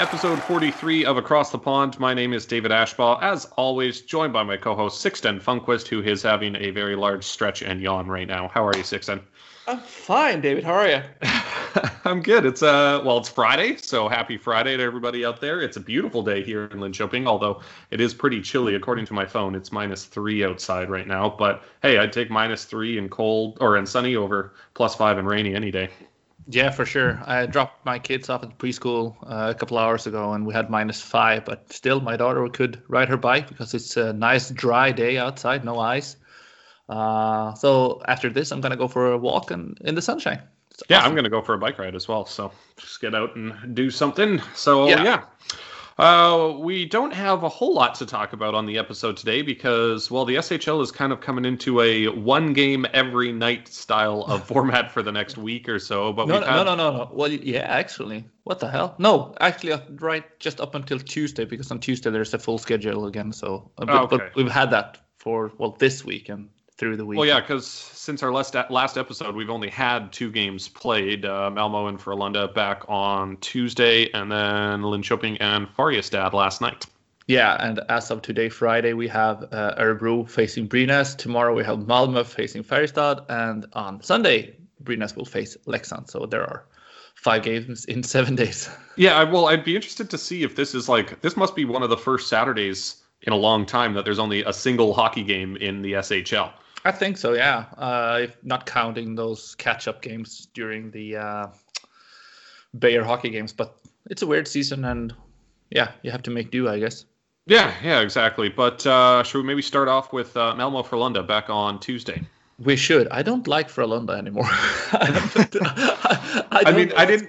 episode 43 of Across the Pond. My name is David Ashbaugh, as always, joined by my co-host Sixten Funquist, who is having a very large stretch and yawn right now. How are you, Sixten? I'm fine, David. How are you? I'm good. It's uh well, it's Friday, so happy Friday to everybody out there. It's a beautiful day here in Linköping, although it is pretty chilly. According to my phone, it's minus three outside right now. But hey, I'd take minus three and cold or and sunny over plus five and rainy any day. Yeah, for sure. I dropped my kids off at preschool uh, a couple hours ago, and we had minus five. But still, my daughter could ride her bike because it's a nice dry day outside, no ice. Uh, so after this, I'm gonna go for a walk in, in the sunshine. It's yeah, awesome. I'm gonna go for a bike ride as well. So just get out and do something. So yeah. yeah. Uh, we don't have a whole lot to talk about on the episode today because, well, the SHL is kind of coming into a one game every night style of format for the next week or so. But no, had... no, no, no, no. Well, yeah, actually, what the hell? No, actually, uh, right, just up until Tuesday because on Tuesday there's a full schedule again. So, uh, but, oh, okay. but we've had that for well this week and through the week. Well, yeah, because since our last last episode, we've only had two games played: uh, Malmo and Frölunda back on Tuesday, and then Linköping and Färjestad last night. Yeah, and as of today, Friday, we have uh, Örebro facing Brynäs. Tomorrow we have Malmo facing Färjestad, and on Sunday, Brynäs will face Leksand. So there are five games in seven days. Yeah, well, I'd be interested to see if this is like this must be one of the first Saturdays in a long time that there's only a single hockey game in the SHL. I think so. Yeah, uh, if not counting those catch-up games during the uh, Beijer hockey games, but it's a weird season, and yeah, you have to make do, I guess. Yeah, yeah, exactly. But uh, should we maybe start off with uh, Malmo Frölunda back on Tuesday? We should. I don't like Frölunda anymore. I, I, I mean, I didn't.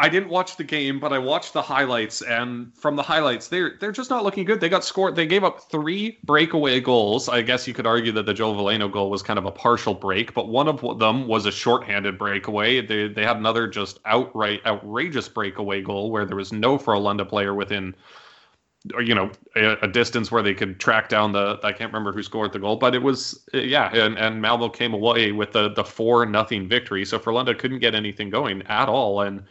I didn't watch the game, but I watched the highlights, and from the highlights, they're they're just not looking good. They got scored. They gave up three breakaway goals. I guess you could argue that the Joe Valeno goal was kind of a partial break, but one of them was a shorthanded breakaway. They they had another just outright outrageous breakaway goal where there was no Frölunda player within you know a, a, distance where they could track down the I can't remember who scored the goal, but it was yeah, and, and Malmo came away with the the four nothing victory. So Frölunda couldn't get anything going at all, and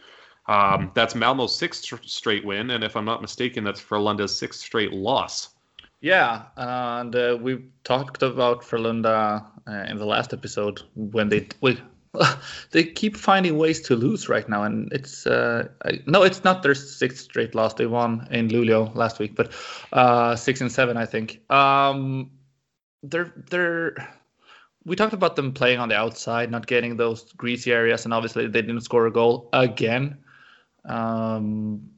um, that's Malmo's sixth straight win, and if I'm not mistaken, that's Frölunda's sixth straight loss. Yeah, and uh, we talked about Frölunda uh, in the last episode when they we, they keep finding ways to lose right now, and it's uh, I, no, it's not their sixth straight loss. They won in Luleå last week, but uh, six and seven, I think. Um, they're they're we talked about them playing on the outside, not getting those greasy areas, and obviously they didn't score a goal again um,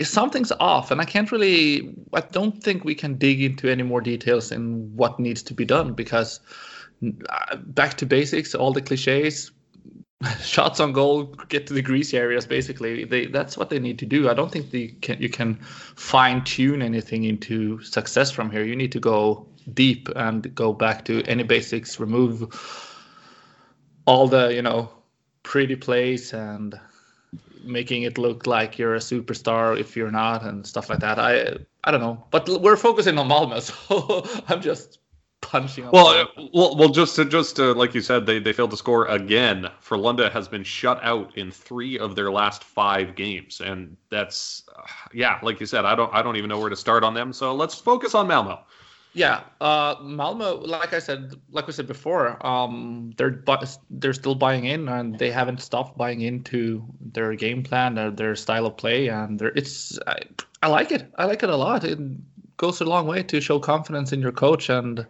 something's off, and I can't really. I don't think we can dig into any more details in what needs to be done because uh, back to basics, all the cliches. Shots on goal, get to the greasy areas. Basically, they, that's what they need to do. I don't think they can, you can fine tune anything into success from here. You need to go deep and go back to any basics. Remove all the you know pretty plays and making it look like you're a superstar if you're not and stuff like that. I I don't know, but we're focusing on Malmo, so I'm just punching. well, uh, well, well, just to, just to, like you said, they they failed to score again. Frölunda has been shut out in three of their last five games, and that's uh, yeah, like you said, I don't I don't even know where to start on them. So let's focus on Malmo. Yeah, uh, Malmo, like I said, like we said before, um, they're they're still buying in, and they haven't stopped buying into their game plan, or their style of play, and it's I, I like it. I like it a lot. It goes a long way to show confidence in your coach, and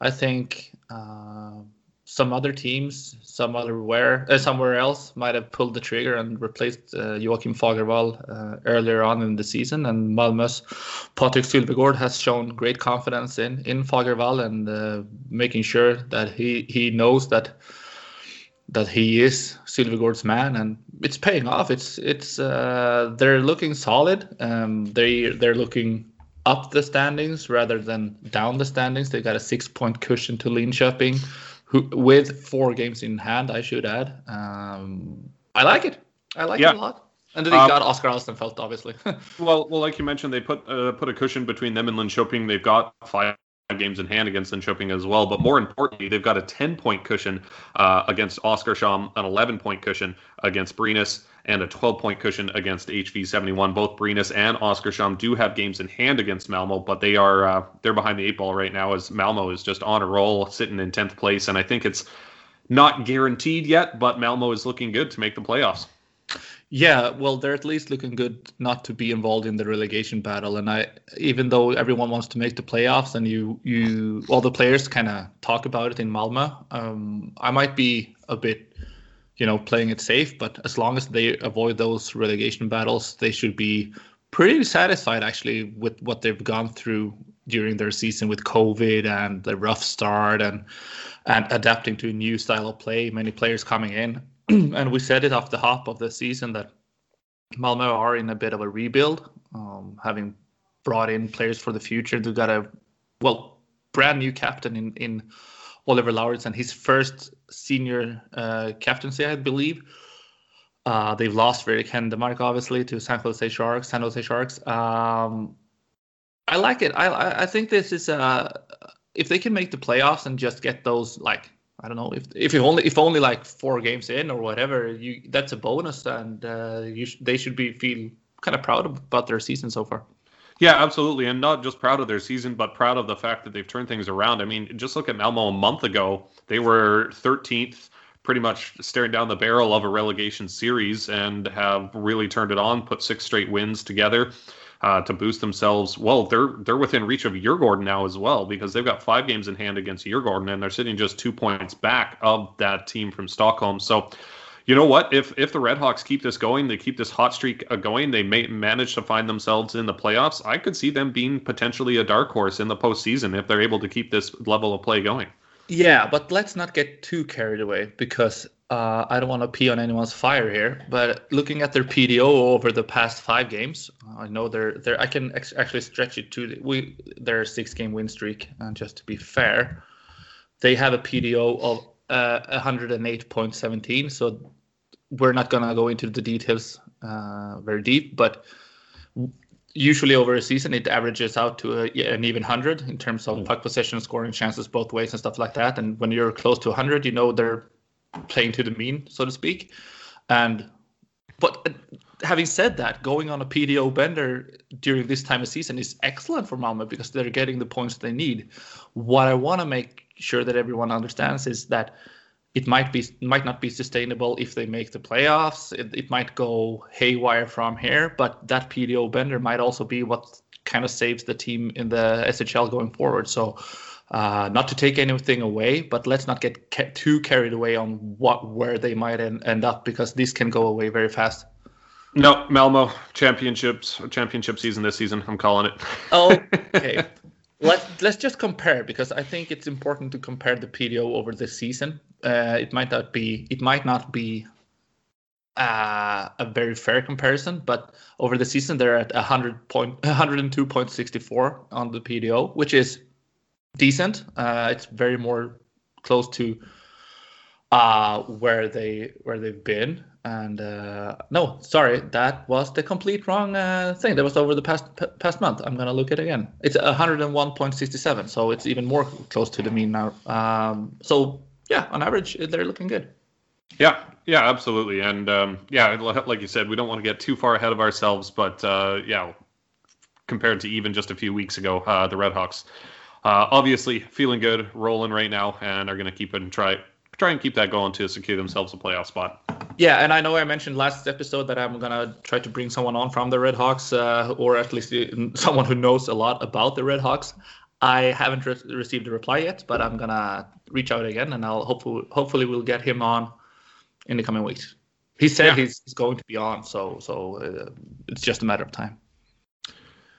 I think. Uh, some other teams, some other where, uh, somewhere else might have pulled the trigger and replaced uh, Joakim Fagervall uh, earlier on in the season. And Malmö's Patrik Sylvegård has shown great confidence in in Fagervall and uh, making sure that he he knows that that he is Sylvegård's man, and it's paying off. It's it's uh, they're looking solid. Um, they they're looking up the standings rather than down the standings. They got a six point cushion to lean Linköping who with four games in hand, I should add. Um, I like it. I like yeah. it a lot. And then they um, got Oscar Alsenfelt, obviously. well, well, like you mentioned, they put uh, put a cushion between them and Linköping. They've got five games in hand against Linköping as well. But more importantly, they've got a 10 point cushion uh, against Oskarshamn, an 11 point cushion against Brynäs, and a 12 point cushion against HV71. Both Brynäs and Oskarshamn do have games in hand against Malmo, but they are uh, they're behind the eight ball right now as Malmo is just on a roll, sitting in 10th place. And I think it's not guaranteed yet, but Malmo is looking good to make the playoffs. Yeah, well, they're at least looking good not to be involved in the relegation battle. And I, even though everyone wants to make the playoffs, and you, you, all the players kind of talk about it in Malmo, um, I might be a bit, you know, playing it safe. But as long as they avoid those relegation battles, they should be pretty satisfied actually with what they've gone through during their season with COVID and the rough start and and adapting to a new style of play. Many players coming in and we said it off the hop of the season that Malmo are in a bit of a rebuild, um, having brought in players for the future. They've got a well brand new captain in in Oliver Lauridsen his first senior uh, captaincy, I believe. Uh, they've lost Fredrik Händemark, obviously, to San Jose Sharks. San Jose Sharks. Um, I like it. I I think this is uh, if they can make the playoffs and just get those like I don't know if if only if only like four games in or whatever, you that's a bonus, and uh, you sh- they should be feel kind of proud about their season so far. Yeah, absolutely, and not just proud of their season, but proud of the fact that they've turned things around. I mean, just look at Malmo a month ago; they were 13th, pretty much staring down the barrel of a relegation series, and have really turned it on, put six straight wins together uh, to boost themselves. Well, they're they're within reach of Djurgården now as well because they've got five games in hand against Djurgården and they're sitting just two points back of that team from Stockholm. So. You know what? If if the Redhawks keep this going, they keep this hot streak uh, going, they may manage to find themselves in the playoffs. I could see them being potentially a dark horse in the postseason if they're able to keep this level of play going. Yeah, but let's not get too carried away because uh, I don't want to pee on anyone's fire here, but looking at their PDO over the past five games, I know they're they're I can ex- actually stretch it to we their six game win streak. And just to be fair, they have a PDO of uh, 108.17. So we're not gonna go into the details uh, very deep, but usually over a season it averages out to a, an even 100 in terms of puck possession, scoring chances both ways, and stuff like that. And when you're close to 100, you know they're playing to the mean, so to speak. And but uh, having said that, going on a PDO bender during this time of season is excellent for Malmo because they're getting the points they need. What I want to make sure that everyone understands is that it might be might not be sustainable if they make the playoffs. It, it might go haywire from here, but that PDO bender might also be what kind of saves the team in the SHL going forward. So uh, not to take anything away, but let's not get ca- too carried away on what where they might en- end up because this can go away very fast. No, Malmo championships championship season this season. I'm calling it. oh, okay. Let let's just compare because I think it's important to compare the PDO over the season. Uh, it might not be it might not be uh, a very fair comparison, but over the season they're at 100 point 102.64 on the PDO, which is decent. Uh, it's very more close to uh, where they where they've been. And uh, no, sorry, that was the complete wrong uh, thing. That was over the past p- past month. I'm gonna look at it again. It's 101.67, so it's even more close to the mean now. Um, so yeah, on average, they're looking good. Yeah, yeah, absolutely, and um, yeah, like you said, we don't want to get too far ahead of ourselves, but uh, yeah, compared to even just a few weeks ago, uh, the Redhawks uh, obviously feeling good, rolling right now, and are going to keep it and try try and keep that going to secure themselves a playoff spot. Yeah, and I know I mentioned last episode that I'm gonna try to bring someone on from the Redhawks, uh, or at least someone who knows a lot about the Redhawks. I haven't re- received a reply yet, but I'm gonna reach out again, and I'll hopefully hopefully we'll get him on in the coming weeks. He said yeah. he's, he's going to be on, so so uh, it's just a matter of time.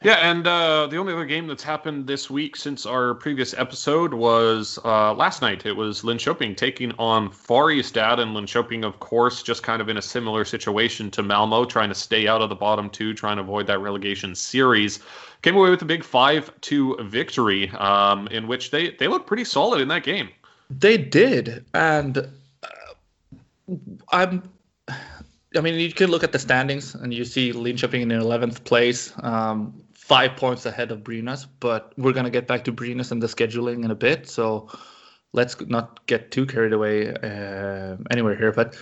Yeah, and uh, the only other game that's happened this week since our previous episode was uh, last night. It was Linköping taking on Far Färjestad, and Linköping, of course, just kind of in a similar situation to Malmo, trying to stay out of the bottom two, trying to avoid that relegation series. Came away with a big 5-2 victory, um, in which they, they looked pretty solid in that game. They did, and uh, I'm I mean, you can look at the standings and you see Linköping in 11th place, um, five points ahead of Brynäs, but we're gonna get back to Brynäs and the scheduling in a bit. So let's not get too carried away uh, anywhere here. But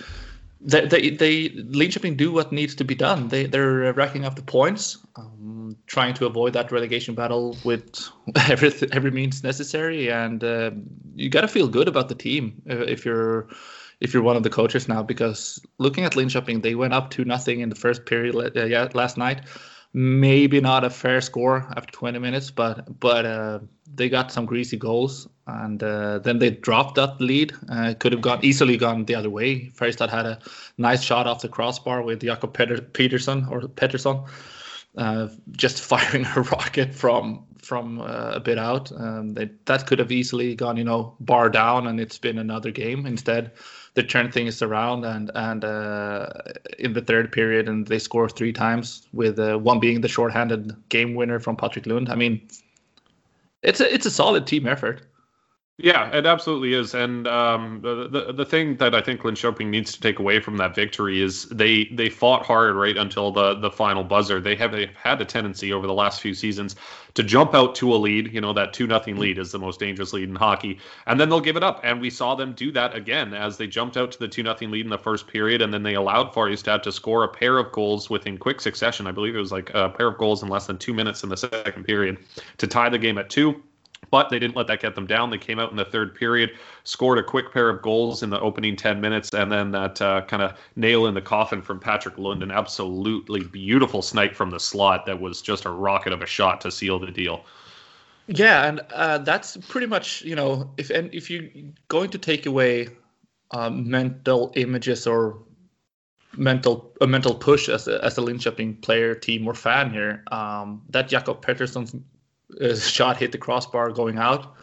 they, they, they Linköping do what needs to be done. They they're racking up the points, um, trying to avoid that relegation battle with every every means necessary. And uh, you got to feel good about the team uh, if you're if you're one of the coaches now, because looking at Linköping, they went up to nothing in the first period uh, yeah, last night. Maybe not a fair score after 20 minutes, but but uh, they got some greasy goals, and uh, then they dropped that lead. Uh, could have gone easily gone the other way. Färjestad had a nice shot off the crossbar with Jakob Peter, Peterson or Peterson, uh, just firing a rocket from from uh, a bit out. Um, they, that could have easily gone, you know, bar down, and it's been another game. Instead, they turn things around, and and uh, in the third period, and they score three times, with uh, one being the shorthanded game winner from Patrick Lund. I mean, it's a it's a solid team effort. Yeah, it absolutely is. And um, the, the thing that I think Linköping needs to take away from that victory is they they fought hard right until the the final buzzer. They have they've had a tendency over the last few seasons to jump out to a lead. You know that two nothing lead is the most dangerous lead in hockey, and then they'll give it up. And we saw them do that again as they jumped out to the two nothing lead in the first period, and then they allowed Färjestad to score a pair of goals within quick succession. I believe it was like a pair of goals in less than two minutes in the second period to tie the game at two. But they didn't let that get them down. They came out in the third period, scored a quick pair of goals in the opening 10 minutes, and then that uh, kind of nail in the coffin from Patrick Lund, an absolutely beautiful snipe from the slot that was just a rocket of a shot to seal the deal. Yeah, and uh, that's pretty much you know if and if you're going to take away uh, mental images or mental a mental push as a, as a Linköping player, team, or fan here, um, that Jakob Peterson's uh, shot hit the crossbar going out,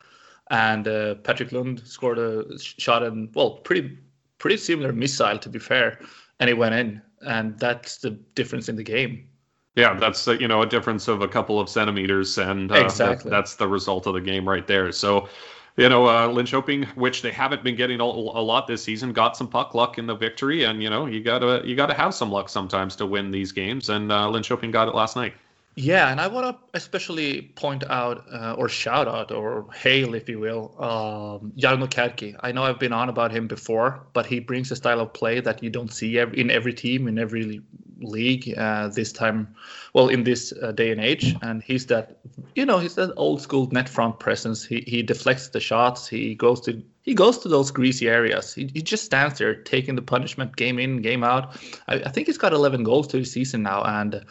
and uh, Patrick Lund scored a shot and well, pretty pretty similar missile to be fair, and it went in, and that's the difference in the game. Yeah, that's uh, you know a difference of a couple of centimeters, and uh, exactly. that, that's the result of the game right there. So, you know, uh, Linköping, which they haven't been getting a, a, lot this season, got some puck luck in the victory, and you know you gotta you gotta have some luck sometimes to win these games, and uh, Linköping got it last night. Yeah, and I want to especially point out uh, or shout out or hail, if you will, um, Jarno Kärki. I know I've been on about him before, but he brings a style of play that you don't see in every team, in every league uh, this time, well, in this uh, day and age. And he's that, you know, he's that old school net front presence. He he deflects the shots. He goes to he goes to those greasy areas. He, he just stands there taking the punishment game in, game out. I, I think he's got 11 goals to the season now, and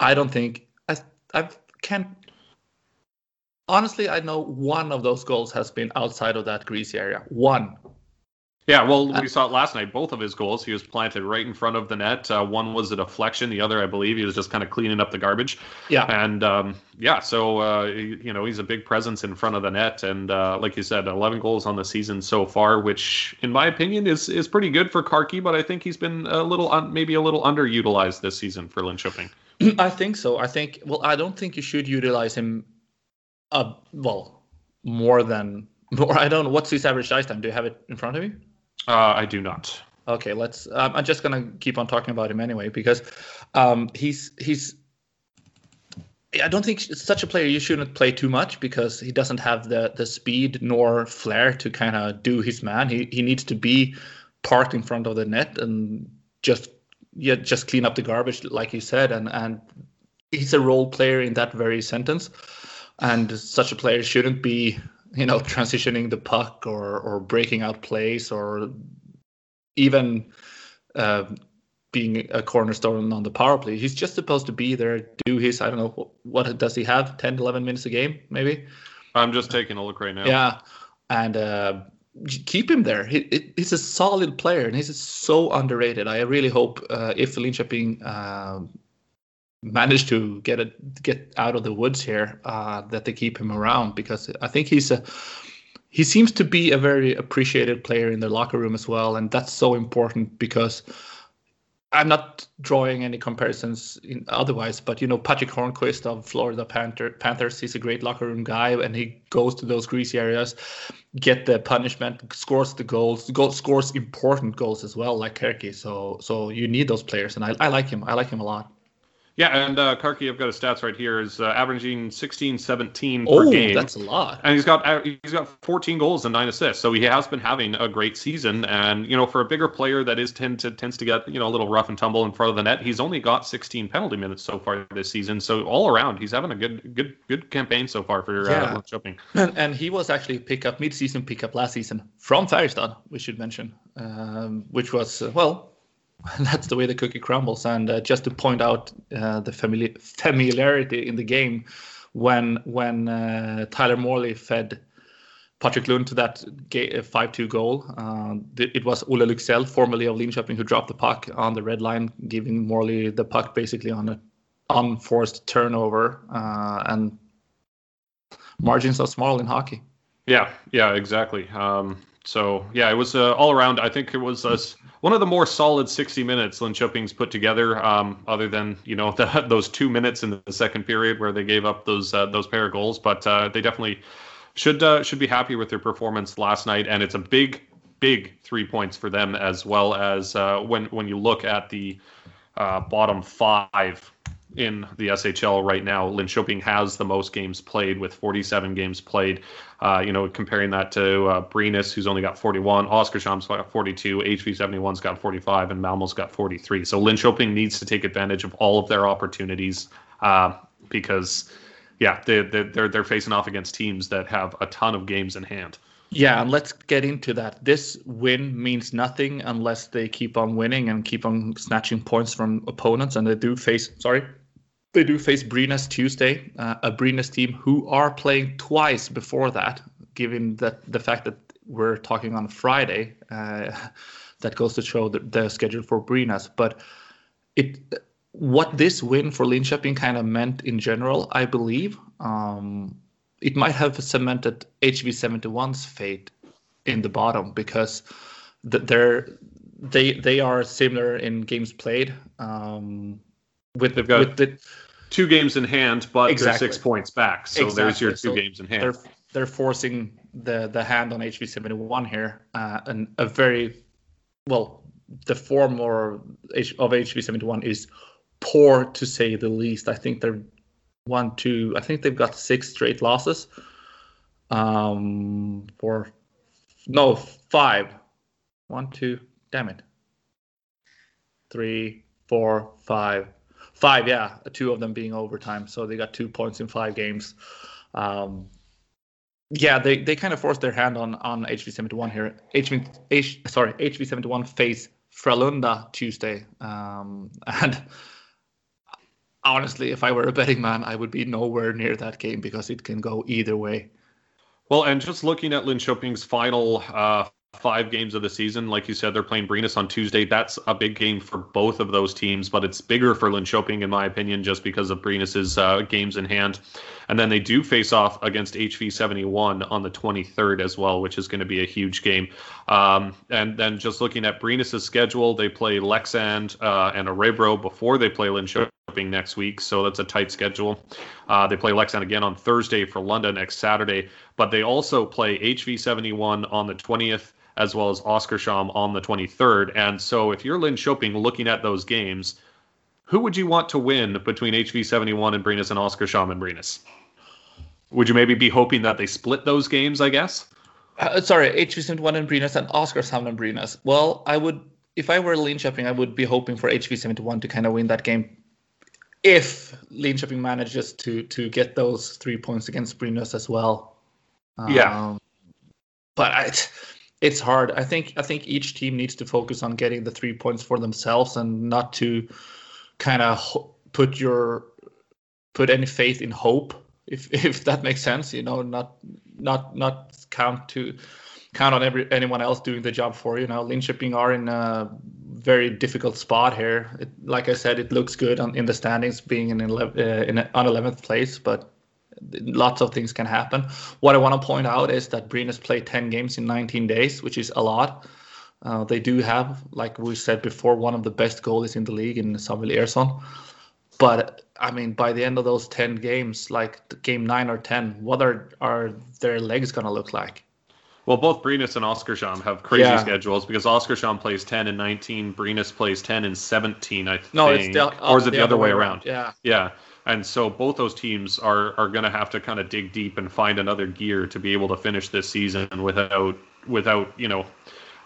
I don't think I I can't honestly I know one of those goals has been outside of that greasy area. One. Yeah, well, we saw it last night. Both of his goals, he was planted right in front of the net. Uh, one was a deflection. The other, I believe, he was just kind of cleaning up the garbage. Yeah. And um, yeah, so uh, you know he's a big presence in front of the net, and uh, like you said, 11 goals on the season so far, which in my opinion is is pretty good for Kärki. But I think he's been a little un- maybe a little underutilized this season for Linköping. I think so. I think well, I don't think you should utilize him. Uh, well, more than more. I don't know what's his average ice time. Do you have it in front of you? Uh, I do not. Okay, let's. Um, I'm just gonna keep on talking about him anyway because um, he's he's. I don't think such a player you shouldn't play too much because he doesn't have the the speed nor flair to kind of do his man. He he needs to be parked in front of the net and just yeah, just clean up the garbage, like you said, and and he's a role player in that very sentence. And such a player shouldn't be, you know, transitioning the puck or or breaking out plays or even uh, being a cornerstone on the power play. He's just supposed to be there, do his, I don't know, what does he have? 10, 11 minutes a game, maybe? I'm just taking a look right now. Yeah. And uh, keep him there. He, he's a solid player, and he's so underrated. I really hope uh, if Linköping uh, manage to get a, get out of the woods here, uh, that they keep him around because I think he's a he seems to be a very appreciated player in the locker room as well, and that's so important because I'm not drawing any comparisons in, otherwise, but you know Patric Hörnqvist of Florida Panther, Panthers, he's a great locker room guy, and he goes to those greasy areas, get the punishment, scores the goals, go, scores important goals as well, like Kärki. So so you need those players, and I, I like him. I like him a lot. Yeah, and uh, Kärki, I've got his stats right here. Is uh, averaging 16, 17 oh, per game. that's a lot. And he's got uh, he's got 14 goals and nine assists. So he has been having a great season. And you know, for a bigger player that is tend to tends to get you know a little rough and tumble in front of the net, he's only got 16 penalty minutes so far this season. So all around, he's having a good good good campaign so far for uh, yeah. uh, Shopping. And, and he was actually a pickup mid-season pickup last season from Färjestad, we should mention, um, which was uh, well that's the way the cookie crumbles. And uh, just to point out uh, the famili- familiarity in the game, when when uh, Tyler Morley fed Patrick Lund to that uh, five-two goal, uh, it was Olle Lycksell, formerly of Linköping, who dropped the puck on the red line, giving Morley the puck basically on an unforced turnover. Uh, and margins are small in hockey. Yeah, yeah, exactly. Um, so yeah, it was all around. I think it was us one of the more solid 60 minutes Linköping's put together, um, other than you know the, those two minutes in the second period where they gave up those uh, those pair of goals. But uh, they definitely should uh, should be happy with their performance last night, and it's a big big three points for them as well as uh, when when you look at the uh, bottom five in the SHL right now. Linköping has the most games played with 47 games played. Uh, you know, comparing that to uh, who's only got 41, Oskarshamn's got 42, HV71's got 45, and Malmo's got 43. So Linköping needs to take advantage of all of their opportunities uh, because, yeah, they, they, they're they're facing off against teams that have a ton of games in hand. Yeah, and let's get into that. This win means nothing unless they keep on winning and keep on snatching points from opponents, and they do face. Sorry, they do face Brynäs Tuesday, uh, a Brynäs team who are playing twice before that, given that the fact that we're talking on Friday, uh, that goes to show the, the schedule for Brynäs. But it, what this win for Linköping kind of meant in general, I believe, um, it might have cemented HV71's fate in the bottom because they're they they are similar in games played. Um, with, They've with the two games in hand, but exactly. they're six points back. So exactly. there's your two so games in hand. They're, they're forcing the the hand on HV71 here, uh, and a very well the form or of HV71 is poor to say the least. I think they're one, two. I think they've got six straight losses. Um, for no five. One, two. Damn it. Three, four, five, Five, yeah, two of them being overtime. So they got two points in five games. Um, yeah, they, they kind of forced their hand on on HV71 here. HV, H, sorry, HV71 face Frölunda Tuesday, um, and honestly, if I were a betting man, I would be nowhere near that game because it can go either way. Well, and just looking at Linköping's final uh, five games of the season. Like you said, they're playing Brynäs on Tuesday. That's a big game for both of those teams, but it's bigger for Linköping, in my opinion, just because of Brynäs's uh, games in hand. And then they do face off against HV 71 on the 23rd as well, which is going to be a huge game. Um, and then just looking at Brynäs's schedule, they play Leksand uh, and Örebro before they play Linköping next week, so that's a tight schedule. Uh, they play Leksand again on Thursday Frölunda next Saturday, but they also play HV 71 on the 20th as well as Oskarshamn on the 23rd. And so if you're Linköping looking at those games, who would you want to win between HV71 and Brynäs and Oskarshamn and Brynäs? Would you maybe be hoping that they split those games, I guess? Uh, sorry, HV71 and Brynäs and Oskarshamn and Brynäs. Well, I would, if I were Linköping, I would be hoping for HV71 to kind of win that game if Linköping manages to to get those three points against Brynäs as well. Yeah. Um, but I, it's hard. I think I think each team needs to focus on getting the three points for themselves and not to kind of put your put any faith in hope if if that makes sense you know not not not count to count on every anyone else doing the job for you now Linköping are in a very difficult spot here it, like I said it looks good on, in the standings being in, 11, uh, in on 11th place but lots of things can happen. What I want to point out is that Brynäs played 10 games in 19 days, which is a lot. Uh, they do have, like we said before, one of the best goalies in the league in Samuel Ersson. But I mean, by the end of those 10 games, like game nine or 10, what are, are their legs going to look like? Well, both Brynäs and Oskarshamn have crazy yeah. schedules because Oskarshamn plays 10 and 19, Brynäs plays 10 and 17, I think. No, it's the, or is it the, the other, way around? around? Yeah. Yeah. And so both those teams are are going to have to kind of dig deep and find another gear to be able to finish this season without without, you know,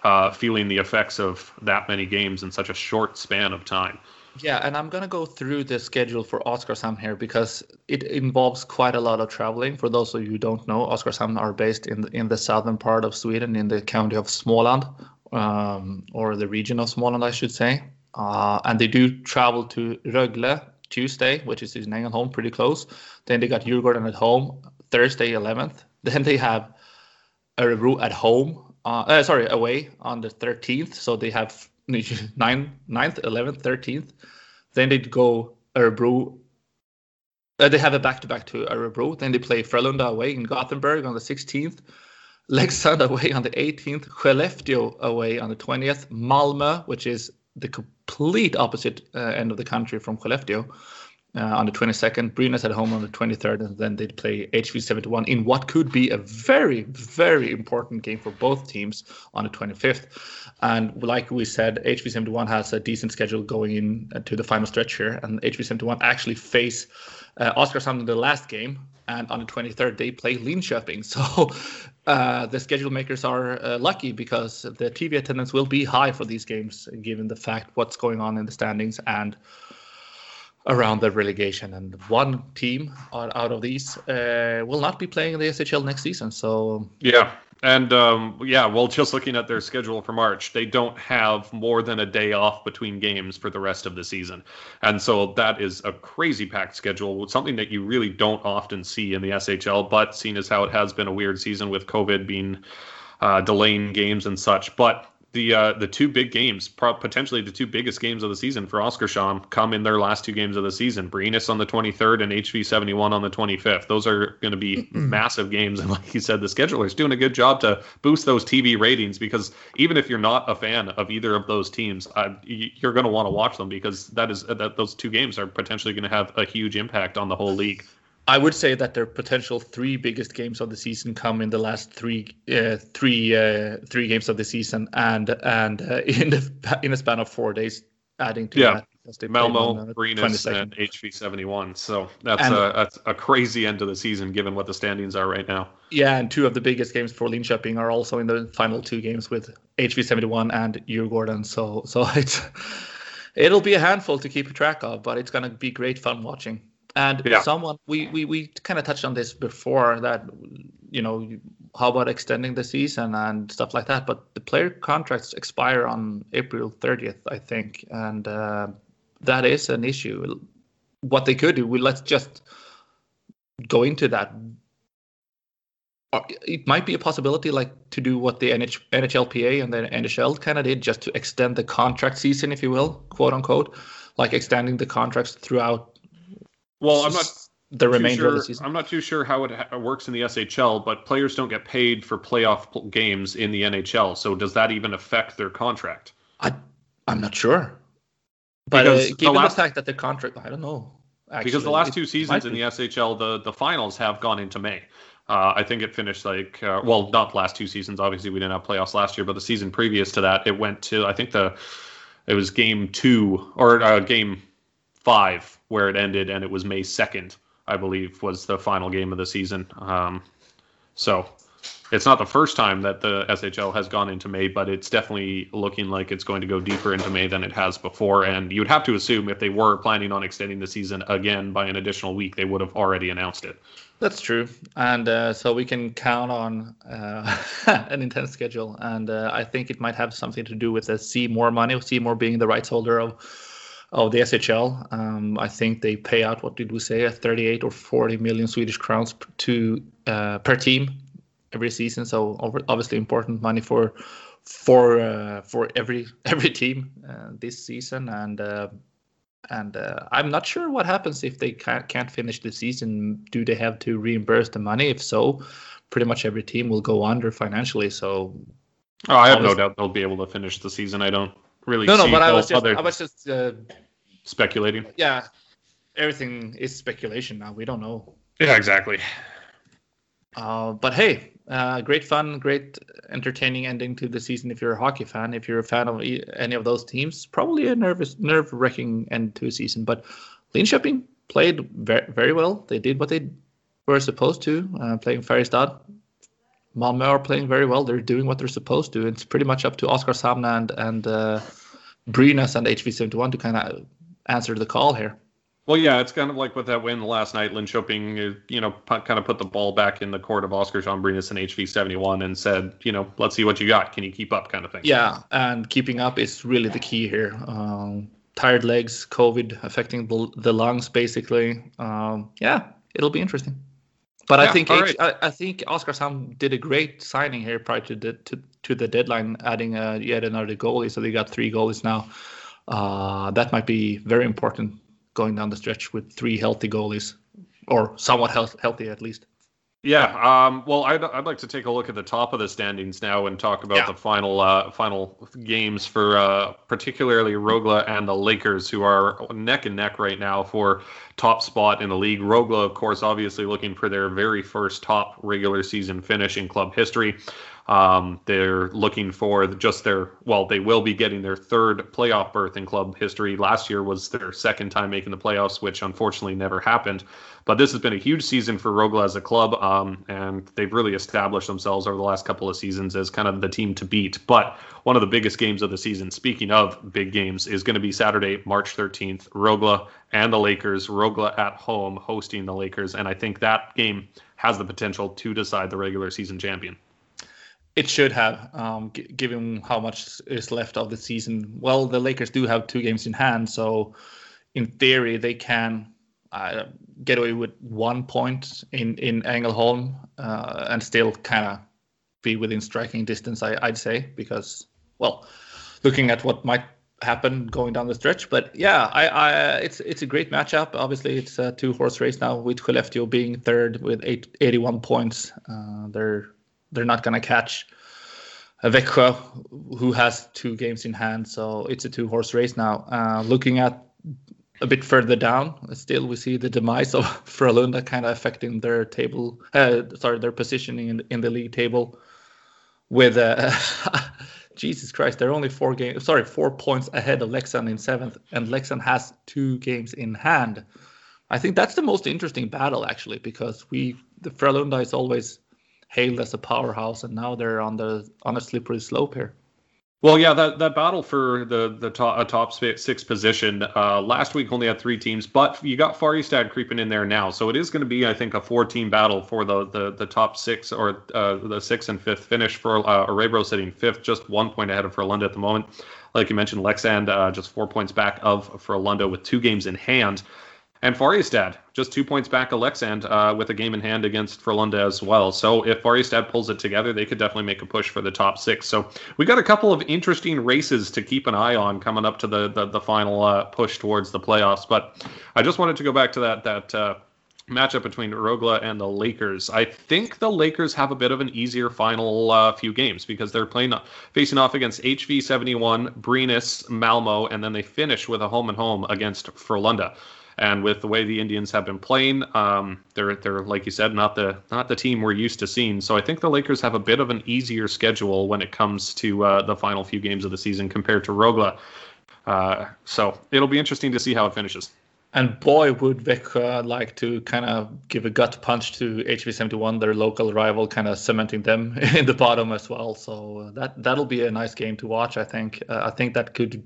uh, feeling the effects of that many games in such a short span of time. Yeah, and I'm gonna go through the schedule for Oskarshamn here because it involves quite a lot of traveling. For those of you who don't know, Oscar Oskarshamn are based in the, in the southern part of Sweden, in the county of Småland, um, or the region of Småland, I should say. Uh, and they do travel to Rögle Tuesday, which is in Ängelholm, pretty close. Then they got Djurgården at home Thursday, 11th. Then they have Örebro at home, uh, uh, sorry, away on the 13th. So they have 9th, 11th, 13th. Then they go Örebro. Uh, they have a back-to-back to Örebro. Then they play Frölunda away in Gothenburg on the 16th. Leksand away on the 18th. Skellefteå away on the 20th. Malmö, which is the complete opposite uh, end of the country from Skellefteå, uh, on the 22nd. Brynäs at home on the 23rd, and then they'd play HV 71 in what could be a very, very important game for both teams on the 25th. And like we said, HV 71 has a decent schedule going in uh, the final stretch here, and HV 71 actually face uh, Oskarshamn in the last game, and on the 23rd they play Linköping. So uh, the schedule makers are uh, lucky because the TV attendance will be high for these games, given the fact what's going on in the standings and around the relegation. And one team out of these uh, will not be playing in the SHL next season. So yeah, and um, yeah, well, just looking at their schedule for March, they don't have more than a day off between games for the rest of the season, and so that is a crazy packed schedule. Something that you really don't often see in the SHL. But seeing as how it has been a weird season with COVID being uh, delaying games and such, but the uh, the two big games, potentially the two biggest games of the season for Oskarshamn, come in their last two games of the season. Brynäs on the 23rd and HV 71 on the 25th. Those are going to be massive games, and like you said, the scheduler is doing a good job to boost those TV ratings because even if you're not a fan of either of those teams, uh, you're going to want to watch them because that is that those two games are potentially going to have a huge impact on the whole league. I would say that their potential three biggest games of the season come in the last three, uh, three, uh, three games of the season, and and uh, in the in a span of four days, adding to yeah. that. Malmo, Brynäs, and HV seventy one. So that's and, a that's a crazy end to the season, given what the standings are right now. Yeah, and two of the biggest games for Linköping are also in the final two games with HV seventy one and Djurgården. So so it's it'll be a handful to keep track of, but it's gonna be great fun watching. And yeah. someone we, we we kind of touched on this before that you know how about extending the season and stuff like that. But the player contracts expire on April 30th, I think, and uh, that is an issue. What they could do, we let's just go into that. Uh, it might be a possibility, like to do what the NH- NHLPA and the NHL kind of did, just to extend the contract season, if you will, quote unquote, like extending the contracts throughout well, I'm not the remainder sure, of the season. I'm not too sure how it ha- works in the SHL, but players don't get paid for playoff games in the NHL. So does that even affect their contract? I I'm not sure. But uh, given the, last, the, fact that the contract, I don't know. Actually, because the last two seasons in the SHL, the the finals have gone into May. Uh, I think it finished like uh, well, not last two seasons. Obviously, we didn't have playoffs last year, but the season previous to that, it went to I think the it was game two or uh, game five where it ended, and it was May 2nd, I believe, was the final game of the season. Um, so it's not the first time that the SHL has gone into May, but it's definitely looking like it's going to go deeper into May than it has before. And you would have to assume if they were planning on extending the season again by an additional week, they would have already announced it. That's true, and uh, so we can count on uh, an intense schedule, and uh, I think it might have something to do with the C More money, C More being the rights holder of of the SHL. Um, I think they pay out what did we say, 38 or 40 million Swedish crowns to uh, per team every season. So obviously important money for for uh, for every every team uh, this season. And uh, and uh, I'm not sure what happens if they can't, can't finish the season. Do they have to reimburse the money? If so, pretty much every team will go under financially. So. Oh, I have no doubt they'll be able to finish the season. I don't really no, no, but I was just. I was just uh, speculating. Yeah, everything is speculation now. We don't know. Yeah, exactly. Uh, but hey, uh, great fun, great entertaining ending to the season if you're a hockey fan. If you're a fan of any of those teams, probably a nervous, nerve-wracking end to a season. But Lean Linköping played very, very well. They did what they were supposed to, uh, playing Färjestad. Malmö are playing very well. They're doing what they're supposed to. It's pretty much up to Oskarshamn and and uh, Brynäs and HV71 to kind of answer the call here. Well, yeah, it's kind of like with that win last night. Linköping, you know, kind of put the ball back in the court of Oskarshamn Brynäs and HV71 and said, you know, let's see what you got. Can you keep up, kind of thing. Yeah, and keeping up is really the key here. Um, tired legs, COVID affecting the, the lungs, basically. Um, yeah, it'll be interesting. But yeah, I think right. I, I, think Oskarshamn did a great signing here prior to the to, to the deadline, adding uh, yet another goalie. So they got three goalies now. Uh, that might be very important going down the stretch with three healthy goalies, or somewhat health, healthy at least. Yeah. Um, well, I'd, I'd like to take a look at the top of the standings now and talk about yeah. the final uh, final games for uh, particularly Rögle and the Lakers, who are neck and neck right now for top spot in the league. Rögle, of course, obviously looking for their very first top regular season finish in club history. Um, they're looking for just their, well, they will be getting their third playoff berth in club history. Last year was their second time making the playoffs, which unfortunately never happened. But this has been a huge season for Rögle as a club, um, and they've really established themselves over the last couple of seasons as kind of the team to beat. But one of the biggest games of the season, speaking of big games, is going to be Saturday, March 13th. Rögle and the Lakers. Rögle at home hosting the Lakers, and I think that game has the potential to decide the regular season champion. It should have, um, g- given how much is left of the season. Well, the Lakers do have two games in hand, so in theory they can uh, get away with one point in in Ängelholm uh, and still kind of be within striking distance. I, would say because, well, looking at what might happen going down the stretch, but yeah, I, I it's it's a great matchup. Obviously, it's a two horse race now with Skellefteå being third with eight, 81 points. Uh, they're they're not going to catch Växjö, who has two games in hand. So it's a two horse race now. Uh, looking at a bit further down, still we see the demise of Frölunda kind of affecting their table, uh, sorry, their positioning in, in the league table. With uh, Jesus Christ, they're only four games, sorry, four points ahead of Leksand in seventh, and Leksand has two games in hand. I think that's the most interesting battle actually, because we the Frölunda is always hailed as a powerhouse, and now they're on the on a slippery slope here. Well, yeah, that, that battle for the the top, top six position uh, last week only had three teams, but you got Färjestad creeping in there now, so it is going to be, I think, a four team battle for the, the, the top six or uh, the sixth and fifth finish for uh, sitting fifth, just one point ahead of Frölunda at the moment. Like you mentioned, Leksand uh, just four points back of Frölunda with two games in hand. And Färjestad, just two points back Alexand uh, with a game in hand against Frölunda as well. So if Färjestad pulls it together, they could definitely make a push for the top six. So we got a couple of interesting races to keep an eye on coming up to the the, the final uh, push towards the playoffs. But I just wanted to go back to that that uh, matchup between Rögle and the Lakers. I think the Lakers have a bit of an easier final uh, few games because they're playing facing off against HV 71, Brynäs, Malmo, and then they finish with a home and home against Frölunda. And with the way the Indians have been playing, um, they're they're like you said, not the not the team we're used to seeing. So I think the Lakers have a bit of an easier schedule when it comes to uh, the final few games of the season compared to Rögle. Uh, so it'll be interesting to see how it finishes. And boy, would Växjö like to kind of give a gut punch to HV71, their local rival, kind of cementing them in the bottom as well. So uh, that that'll be a nice game to watch. I think. Uh, I think that could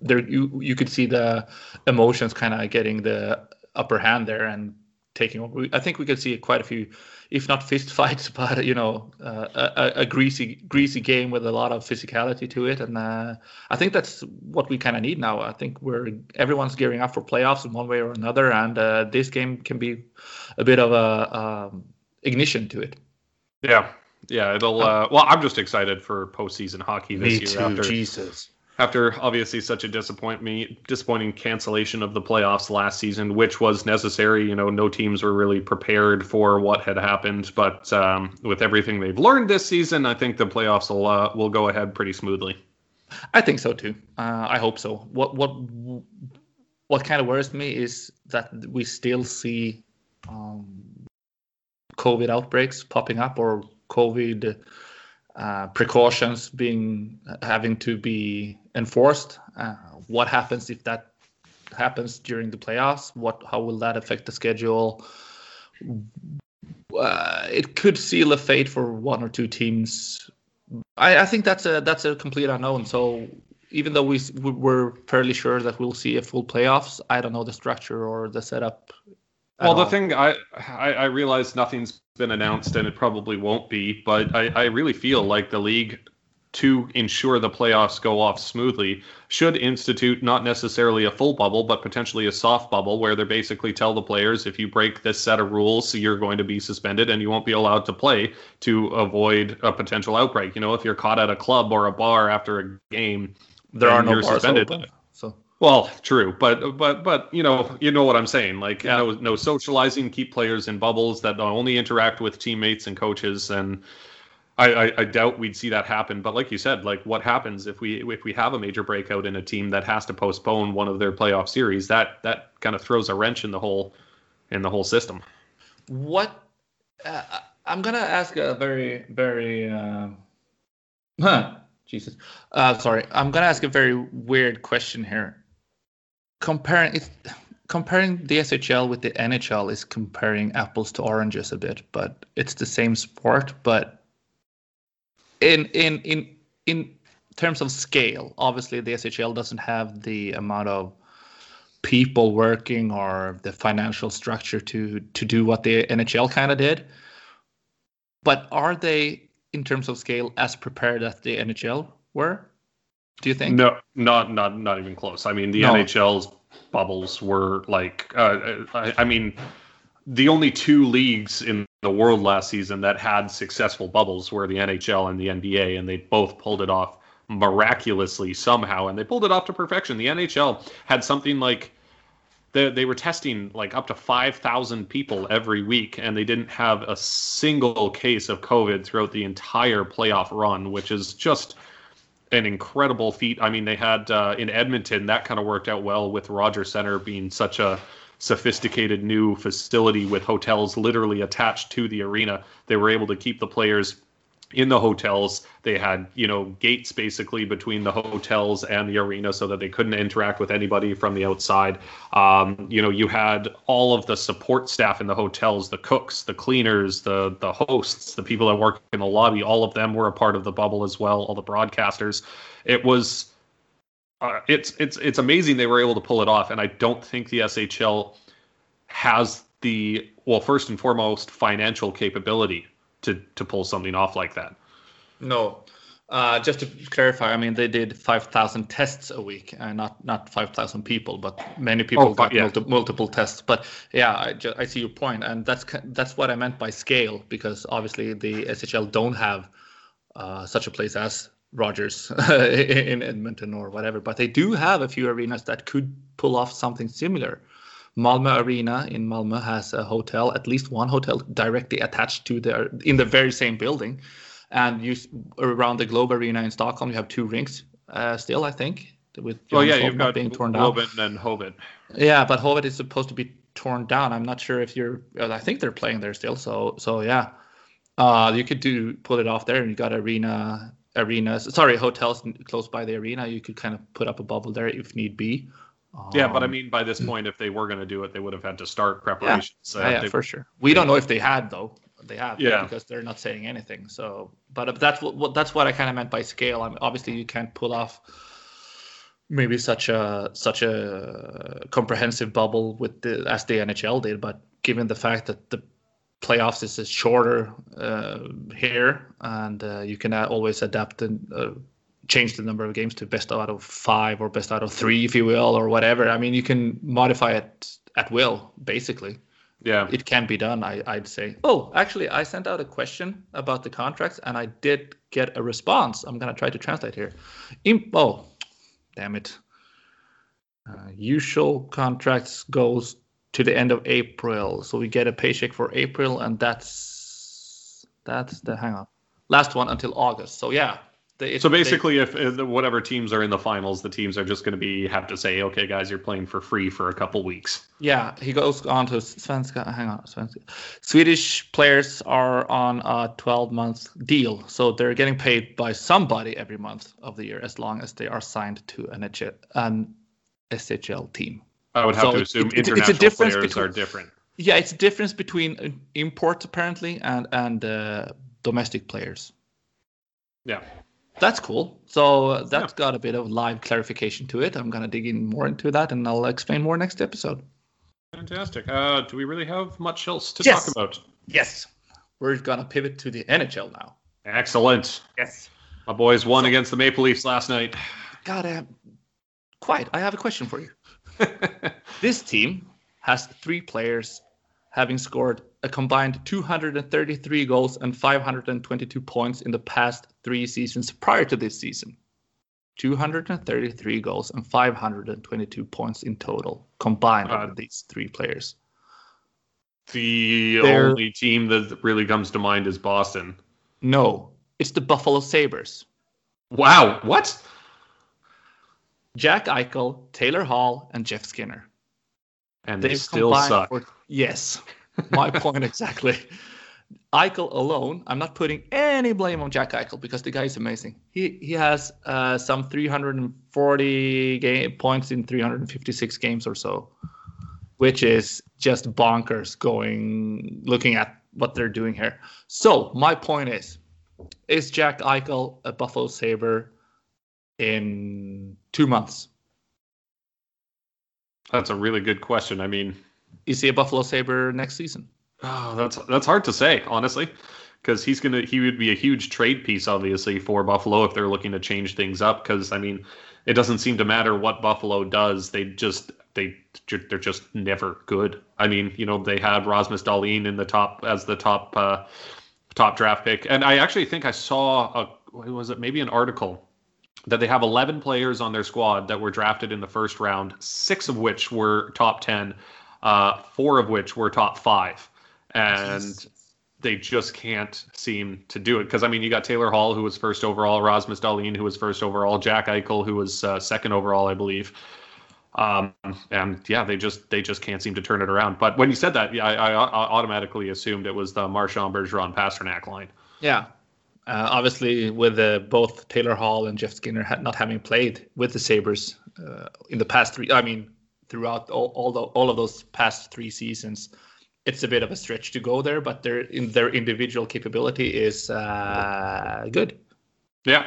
there you you could see the emotions kind of getting the upper hand there and taking over. I think we could see quite a few, if not fist fights, but you know, uh, a, a, greasy greasy game with a lot of physicality to it, and uh, I think that's what we kind of need now. I think we're everyone's gearing up for playoffs in one way or another, and uh, this game can be a bit of a um, ignition to it. Yeah, yeah, it'll. Uh, well, I'm just excited for postseason hockey this Me year. Too, after, Jesus after obviously such a disappointing cancellation of the playoffs last season, which was necessary. You know, no teams were really prepared for what had happened, but um, with everything they've learned this season, I think the playoffs will uh, will go ahead pretty smoothly. I think so too. Uh, I hope so. What what what kind of worries me is that we still see um, COVID outbreaks popping up or COVID uh, precautions being having to be enforced. Uh, what happens if that happens during the playoffs? What how will that affect the schedule? Uh, it could seal a fate for one or two teams. I, I think that's a that's a complete unknown. So even though we we're fairly sure that we'll see a full playoffs, I don't know the structure or the setup. Well, the thing I, I, I realize nothing's been announced and it probably won't be, but I I really feel like the league to ensure the playoffs go off smoothly should institute not necessarily a full bubble but potentially a soft bubble where they basically tell the players if you break this set of rules you're going to be suspended and you won't be allowed to play to avoid a potential outbreak you know if you're caught at a club or a bar after a game there are no bars suspended. open. So well, true, but but but you know you know what I'm saying. Like yeah. no no socializing, keep players in bubbles that only interact with teammates and coaches, and I, I, I doubt we'd see that happen. But like you said, like what happens if we if we have a major breakout in a team that has to postpone one of their playoff series? That that kind of throws a wrench in the whole in the whole system. What uh, I'm gonna ask a very very. Uh, huh Jesus. Uh, sorry, I'm gonna ask a very weird question here. Comparing it, comparing the SHL with the NHL is comparing apples to oranges a bit, but it's the same sport. But in in in in terms of scale, obviously the SHL doesn't have the amount of people working or the financial structure to to do what the NHL kind of did. But are they in terms of scale as prepared as the NHL were? Do you think? No, not not not even close. I mean, the no. NHL's bubbles were like, uh, I, I mean, the only two leagues in the world last season that had successful bubbles were the NHL and the NBA, and they both pulled it off miraculously somehow, and they pulled it off to perfection. The NHL had something like they, they were testing like up to 5,000 people every week, and they didn't have a single case of COVID throughout the entire playoff run, which is just an incredible feat. I mean, they had uh, in Edmonton that kind of worked out well with Roger Center being such a sophisticated new facility with hotels literally attached to the arena. They were able to keep the players in the hotels. They had, you know, gates basically between the hotels and the arena so that they couldn't interact with anybody from the outside. Um, you know, you had all of the support staff in the hotels, the cooks, the cleaners, the the hosts, the people that work in the lobby, all of them were a part of the bubble as well, all the broadcasters. It was uh, it's it's it's amazing they were able to pull it off and I don't think the SHL has the well first and foremost financial capability to to pull something off like that. No, uh, just to clarify, I mean they did five thousand tests a week, and uh, not not five thousand people, but many people oh, got yeah. multi- multiple tests. But yeah, I, ju- I see your point, and that's that's what I meant by scale, because obviously the SHL don't have uh, such a place as Rogers in Edmonton or whatever, but they do have a few arenas that could pull off something similar. Malmö Arena in Malmö has a hotel, at least one hotel directly attached to the in the very same building. And you around the Globe Arena in Stockholm, you have two rinks uh, still, I think. With oh yeah, you've got being torn down. and Hovet. Yeah, but Hovet is supposed to be torn down. I'm not sure if you're. Uh, I think they're playing there still. So so yeah, uh, you could do pull it off there, and you got arena arenas. Sorry, hotels close by the arena. You could kind of put up a bubble there if need be. Um, yeah, but I um, mean, by this point, if they were going to do it, they would have had to start preparations. Yeah, uh, yeah, they, for sure. We don't know if they had though. They have, yeah, because they're not saying anything. So, but that's what that's what I kind of meant by scale. I mean, obviously, you can't pull off maybe such a such a comprehensive bubble with the as the NHL did, but given the fact that the playoffs is shorter uh, here, and uh, you can always adapt and uh, change the number of games to best out of five or best out of three, if you will, or whatever. I mean, you can modify it at will, basically. Yeah, it can be done. I, I'd say. Oh, actually, I sent out a question about the contracts, and I did get a response. I'm gonna try to translate here. In, oh, damn it. Uh, usual contracts goes to the end of April, so we get a paycheck for April, and that's that's the hang on last one until August. So yeah, They, so basically, they, if, if, whatever teams are in the finals, the teams are just going to be have to say, okay, guys, you're playing for free for a couple weeks. Yeah, he goes on to Svenska. Hang on, Svenska. Swedish players are on a 12 month deal, so they're getting paid by somebody every month of the year, as long as they are signed to an, an SHL team. I would have so to assume it, it, international it's a players between, are different. Yeah, it's a difference between imports apparently and and uh, domestic players. Yeah. That's cool. So that's yeah. got a bit of live clarification to it. I'm gonna dig in more into that, and I'll explain more next episode. Fantastic. Uh, do we really have much else to yes. talk about? Yes. We're gonna pivot to the NHL now. Excellent. Yes. My boys won so, against the Maple Leafs last night. God, uh, quite. I have a question for you. this team has three players having scored a combined 233 goals and 522 points in the past three seasons prior to this season. 233 goals and 522 points in total combined uh, these three players. The They're, only team that really comes to mind is Boston. No, it's the Buffalo Sabres. Wow, what? Jack Eichel, Taylor Hall, and Jeff Skinner. And they still suck. For, yes, my point exactly. Eichel alone, I'm not putting any blame on Jack Eichel because the guy is amazing. He he has uh, some 340 game points in 356 games or so, which is just bonkers. Going looking at what they're doing here. So my point is, is Jack Eichel a Buffalo Saber in two months? That's a really good question. I mean, is he a Buffalo Saber next season? Oh, that's that's hard to say, honestly, because he's gonna he would be a huge trade piece, obviously, for Buffalo if they're looking to change things up. Because I mean, it doesn't seem to matter what Buffalo does; they just they they're just never good. I mean, you know, they had Rasmus Dahlin in the top as the top uh, top draft pick, and I actually think I saw a was it maybe an article that they have 11 players on their squad that were drafted in the first round, six of which were top 10, uh, four of which were top five and they just can't seem to do it. Because I mean, you got Taylor Hall, who was first overall, Rasmus Dahlin, who was first overall, Jack Eichel, who was uh, second overall, I believe. Um, and yeah, they just they just can't seem to turn it around. But when you said that, yeah, I, I, I automatically assumed it was the Marchand Bergeron Pastrnak line. Yeah. Uh, obviously, with uh, both Taylor Hall and Jeff Skinner not having played with the Sabres uh, in the past three, I mean, throughout all all, the, all of those past three seasons, it's a bit of a stretch to go there, but their in their individual capability is uh, good. Yeah,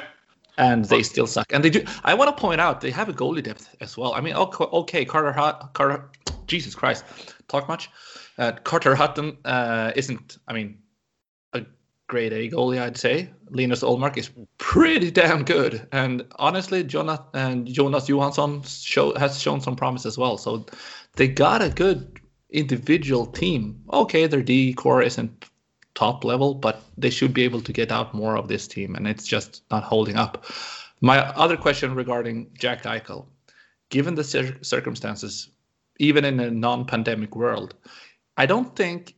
and they still suck. And they do. I want to point out they have a goalie depth as well. I mean, okay, Carter Carter, Jesus Christ, talk much. Uh, Carter Hutton uh, isn't. I mean, grade A goalie, I'd say. Linus Ullmark is pretty damn good, and honestly, Jonas and Jonas Johansson show has shown some promise as well. So they got a good individual team. Okay, their D core isn't top level, but they should be able to get out more of this team, and it's just not holding up. My other question regarding Jack Eichel, given the cir- circumstances, even in a non-pandemic world, I don't think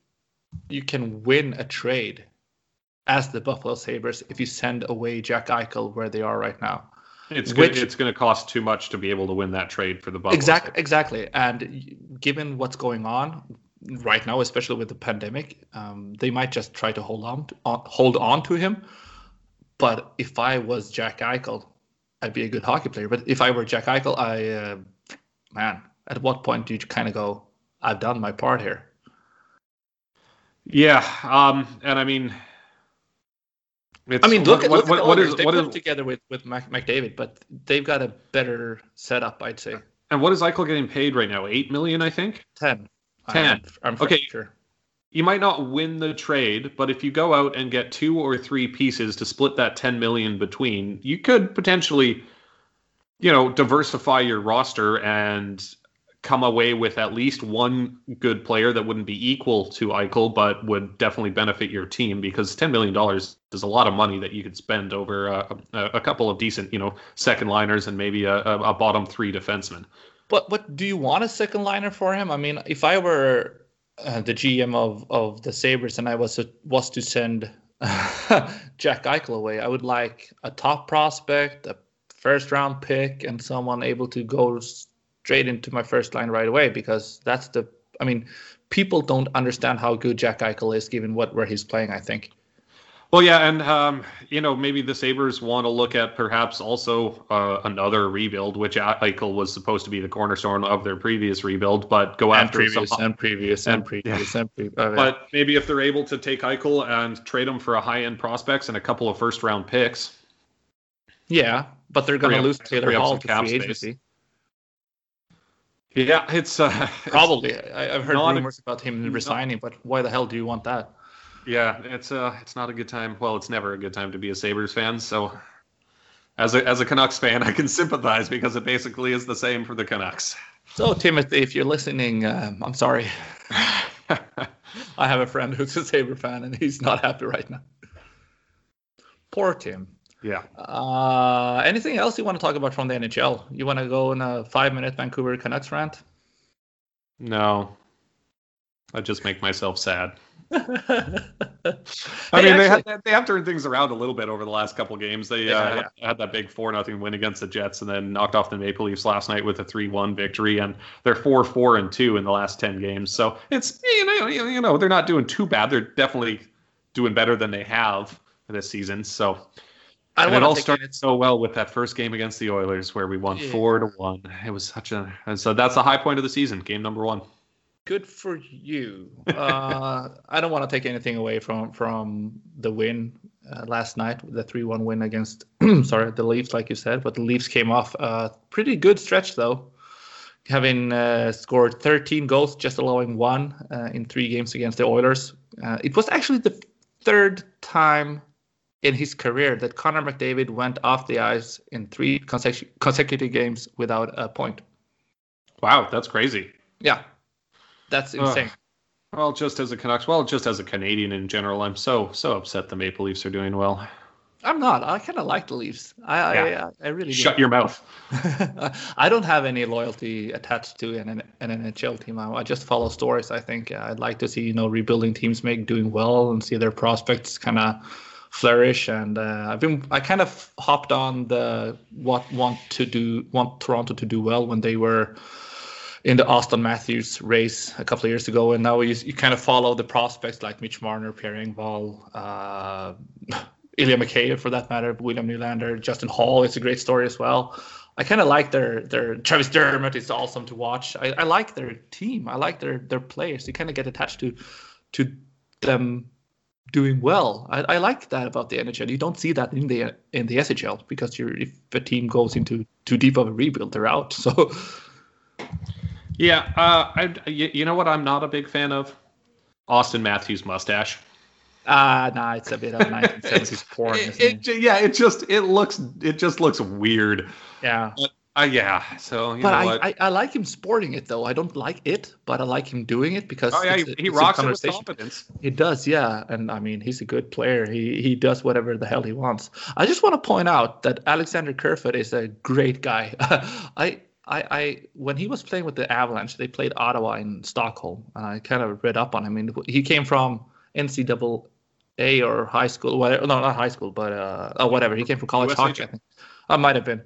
you can win a trade as the Buffalo Sabres if you send away Jack Eichel where they are right now. It's Which, it's going to cost too much to be able to win that trade for the Buffalo. Exactly, exactly. And given what's going on right now, especially with the pandemic, um, they might just try to hold on, to, hold on to him. But if I was Jack Eichel, I'd be a good hockey player. But if I were Jack Eichel, I uh, man, at what point do you kind of go, "I've done my part here"? Yeah, um, and I mean, it's, I mean, look, what, at, look what, at the what is, they what put is, together with with Mac, McDavid, but they've got a better setup, I'd say. And what is Eichel getting paid right now? Eight million, I think. Ten. Ten. I'm, I'm okay. Sure. You might not win the trade, but if you go out and get two or three pieces to split that ten million between, you could potentially, you know, diversify your roster and come away with at least one good player that wouldn't be equal to Eichel, but would definitely benefit your team because $10 million is a lot of money that you could spend over a, a couple of decent, you know, second liners and maybe a, a bottom three defenseman. But what do you want a second liner for him? I mean, if I were uh, the GM of, of the Sabres and I was was to send Jack Eichel away. I would like a top prospect, a first round pick, and someone able to go straight into my first line right away because that's the. I mean, people don't understand how good Jack Eichel is given what where he's playing. I think. Well, yeah, and um, you know maybe the Sabres want to look at perhaps also uh, another rebuild, which Eichel was supposed to be the cornerstone of their previous rebuild, but go and after previous some, and previous and, and previous yeah. and previous. Oh, yeah. But maybe if they're able to take Eichel and trade him for a high end prospects and a couple of first round picks. Yeah, but they're going to lose Taylor Hall to free agency. Yeah, it's uh, probably. It's I, have heard rumors about him resigning, but why the hell do you want that? Yeah, it's uh, it's not a good time. Well, it's never a good time to be a Sabres fan. So, as a as a Canucks fan, I can sympathize because it basically is the same for the Canucks. So, Timothy, if you're listening, um, I'm sorry. I have a friend who's a Sabre fan, and he's not happy right now. Poor Tim. Yeah. Uh, anything else you want to talk about from the NHL? You want to go in a five-minute Vancouver Canucks rant? No. I just make myself sad. I hey, mean, they have they have turned things around a little bit over the last couple games. They yeah, uh, yeah. Had, that big four nothing win against the Jets, and then knocked off the Maple Leafs last night with a three one victory. And they're four four and two in the last ten games. So it's you know you know they're not doing too bad. They're definitely doing better than they have this season. So. I and it all started so well with that first game against the Oilers, where we won yeah. four to one. It was such a, and so that's the high point of the season, game number one good for you. Uh, I don't want to take anything away from from the win uh, last night, the three-one win against sorry the Leafs, like you said. But the Leafs came off a pretty good stretch though, having uh, scored 13 goals, just allowing one uh, in three games against the Oilers. Uh, it was actually the third time in his career that Connor McDavid went off the ice in three consecu- consecutive games without a point. Wow, that's crazy. Yeah, that's insane. Uh, well, just as a Canucks, well, just as a Canadian in general, I'm so so upset the Maple Leafs are doing well. I'm not. I kind of like the Leafs. I yeah. I, I, really shut do. your mouth. I don't have any loyalty attached to an, an NHL team. I, I just follow stories. I think I'd like to see you know rebuilding teams make doing well and see their prospects kind of flourish. And uh, I've been I kind of hopped on the what want to do want Toronto to do well when they were in the Auston Matthews race a couple of years ago, and now you, you kind of follow the prospects like Mitch Marner, Pierre Engvall, uh, Ilya Mikheyev for that matter, William Nylander, Justin Holl. It's a great story as well. I kind of like their their Travis Dermott is awesome to watch. I, I like their team. I like their their players. You kind of get attached to to them doing well. I, I like that about the NHL. You don't see that in the in the SHL because you're if a team goes into too deep of a rebuild, they're out. So yeah, uh, I, you know what I'm not a big fan of? Auston Matthews mustache. Ah, uh, nah, it's a bit of 1970s porn. It, it, yeah, it just it looks it just looks weird. Yeah. But, uh, yeah. So but I, I, I, like him sporting it though. I don't like it, but I like him doing it because oh, yeah, he, he rocks it with confidence. He does, yeah. And I mean, he's a good player. He he does whatever the hell he wants. I just want to point out that Alexander Kerfoot is a great guy. I I, I when he was playing with the Avalanche, they played Ottawa in Stockholm, and I kind of read up on him. I mean, he came from NCAA or high school, whatever. No, not high school, but uh, oh, whatever. He came from college hockey. I think I might have been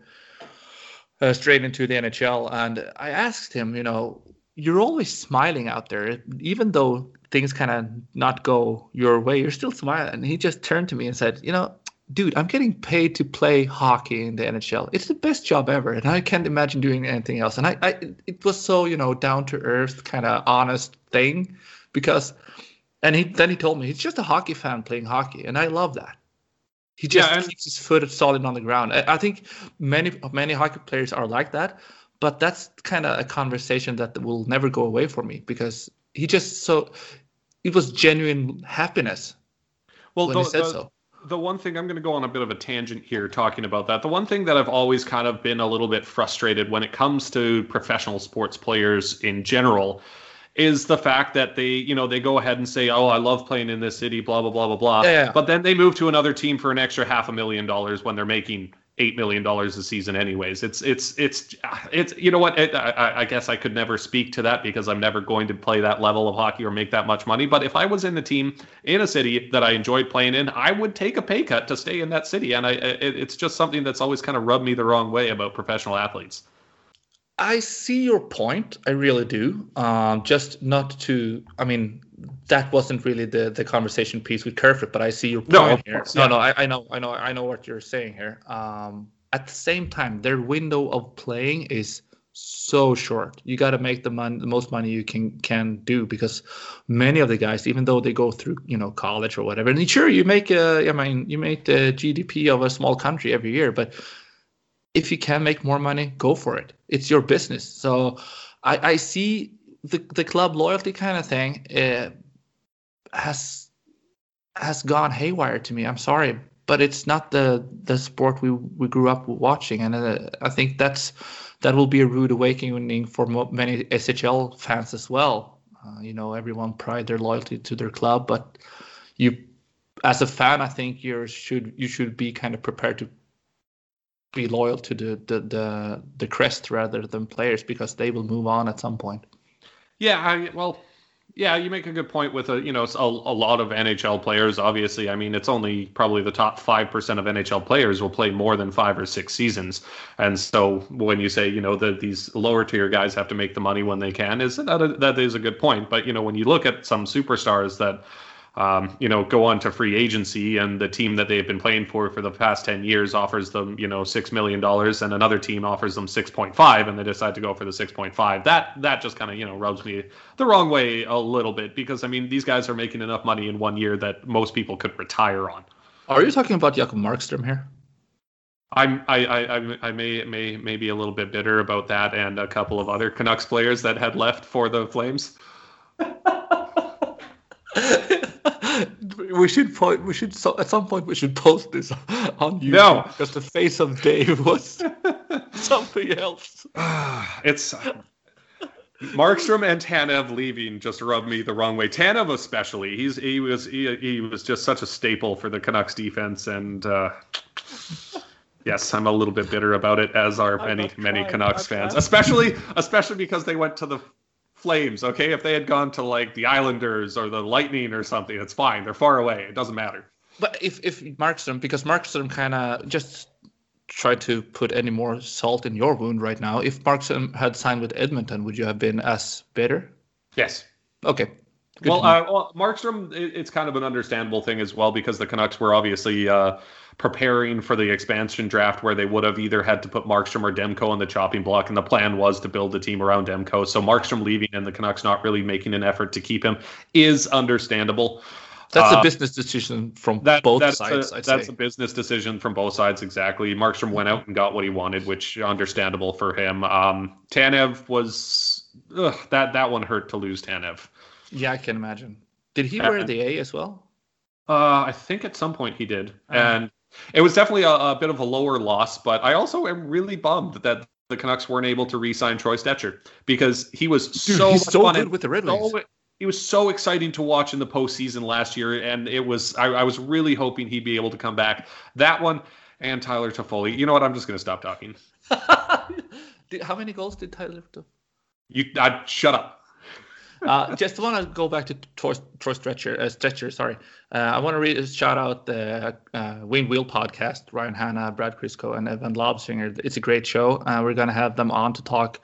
uh, straight into the NHL, and I asked him, you know, you're always smiling out there, even though things kind of not go your way. You're still smiling. And he just turned to me and said, you know, dude, I'm getting paid to play hockey in the NHL. It's the best job ever, and I can't imagine doing anything else. And I, I it was so you know down to earth, kind of honest thing, because, and he then he told me he's just a hockey fan playing hockey, and I love that. He just yeah, and- keeps his foot solid on the ground. I, I think many many hockey players are like that, but that's kind of a conversation that will never go away for me because he just so it was genuine happiness well, when the, he said the, so the one thing I'm going to go on a bit of a tangent here talking about that. The one thing that I've always kind of been a little bit frustrated when it comes to professional sports players in general is the fact that they, you know, they go ahead and say, "Oh, I love playing in this city," blah blah blah blah blah. Yeah. But then they move to another team for an extra half a million dollars when they're making eight million dollars a season anyways. It's it's it's it's you know what? It, I, I, guess i could never speak to that because i'm never going to play that level of hockey or make that much money. But if i was in a team in a city that i enjoyed playing in i would take a pay cut to stay in that city. And i it, it's just something that's always kind of rubbed me the wrong way about professional athletes I see your point. I really do. Um, just not to. I mean, that wasn't really the the conversation piece with Kerfoot, but I see your point no, here. Course, yeah. No, no, I, I, know, I know, I know what you're saying here. Um, at the same time, their window of playing is so short. You got to make the money, the most money you can can do, because many of the guys, even though they go through, you know, college or whatever, and sure, you make a, I mean, you make the GDP of a small country every year, but if you can make more money, go for it. It's your business. So I, I see the the club loyalty kind of thing uh, has has gone haywire to me. I'm sorry, but it's not the the sport we we grew up watching, and uh, I think that's that will be a rude awakening for many SHL fans as well. Uh, you know, everyone pride their loyalty to their club, but you, as a fan, I think you should you should be kind of prepared to be loyal to the, the the the crest rather than players because they will move on at some point. Yeah, I, well, yeah, you make a good point with a you know a, a lot of NHL players. Obviously, I mean it's only probably the top five percent of NHL players will play more than five or six seasons, and so when you say you know that these lower tier guys have to make the money when they can, is that a, that is a good point. But you know when you look at some superstars that um, you know, go on to free agency, and the team that they've been playing for for the past ten years offers them, you know, six million dollars, and another team offers them six point five, and they decide to go for the six point five. That that just kind of you know rubs me the wrong way a little bit because I mean these guys are making enough money in one year that most people could retire on. Are you talking about Jacob Markstrom here? I'm I, I I may may may be a little bit bitter about that and a couple of other Canucks players that had left for the Flames. we should point. We should so, at some point we should post this on YouTube. No, because the face of Dave was something else. it's Markstrom and Tanev leaving just rubbed me the wrong way. Tanev especially. He's he was he, he was just such a staple for the Canucks defense, and uh, yes, I'm a little bit bitter about it, as are many many Canucks fans, especially especially because they went to the Flames, okay? If they had gone to like the Islanders or the Lightning or something, it's fine. They're far away. It doesn't matter. But if if Markstrom, because Markstrom kind of just tried to put any more salt in your wound right now. If Markstrom had signed with Edmonton, would you have been as bitter? Yes. Okay. Well, uh, well, Markstrom, it, it's kind of an understandable thing as well because the Canucks were obviously uh, preparing for the expansion draft where they would have either had to put Markstrom or Demko on the chopping block, and the plan was to build a team around Demko. So Markstrom leaving and the Canucks not really making an effort to keep him is understandable. That's uh, a business decision from that, both that's sides. A, that's say. a business decision from both sides, exactly. Markstrom went out and got what he wanted, which understandable for him. Um, Tanev was ugh, that that one hurt to lose Tanev. Yeah, I can imagine. Did he wear the A as well? Uh, I think at some point he did, uh, and it was definitely a, a, bit of a lower loss, but I also am really bummed that the Canucks weren't able to re-sign Troy Stecher because he was Dude, so so good with the Red Wings. So, he was so exciting to watch in the postseason last year, and it was I, I, was really hoping he'd be able to come back. That one and Tyler Toffoli. You know what? I'm just going to stop talking. How many goals did Tyler? You I, shut up uh, just want to go back to Troy, Stecher. Uh, Stecher, sorry. Uh, I want to shout out the uh, Wheel podcast. Ryan Hanna, Brad Crisco, and Evan Lobsinger. It's a great show. Uh, we're going to have them on to talk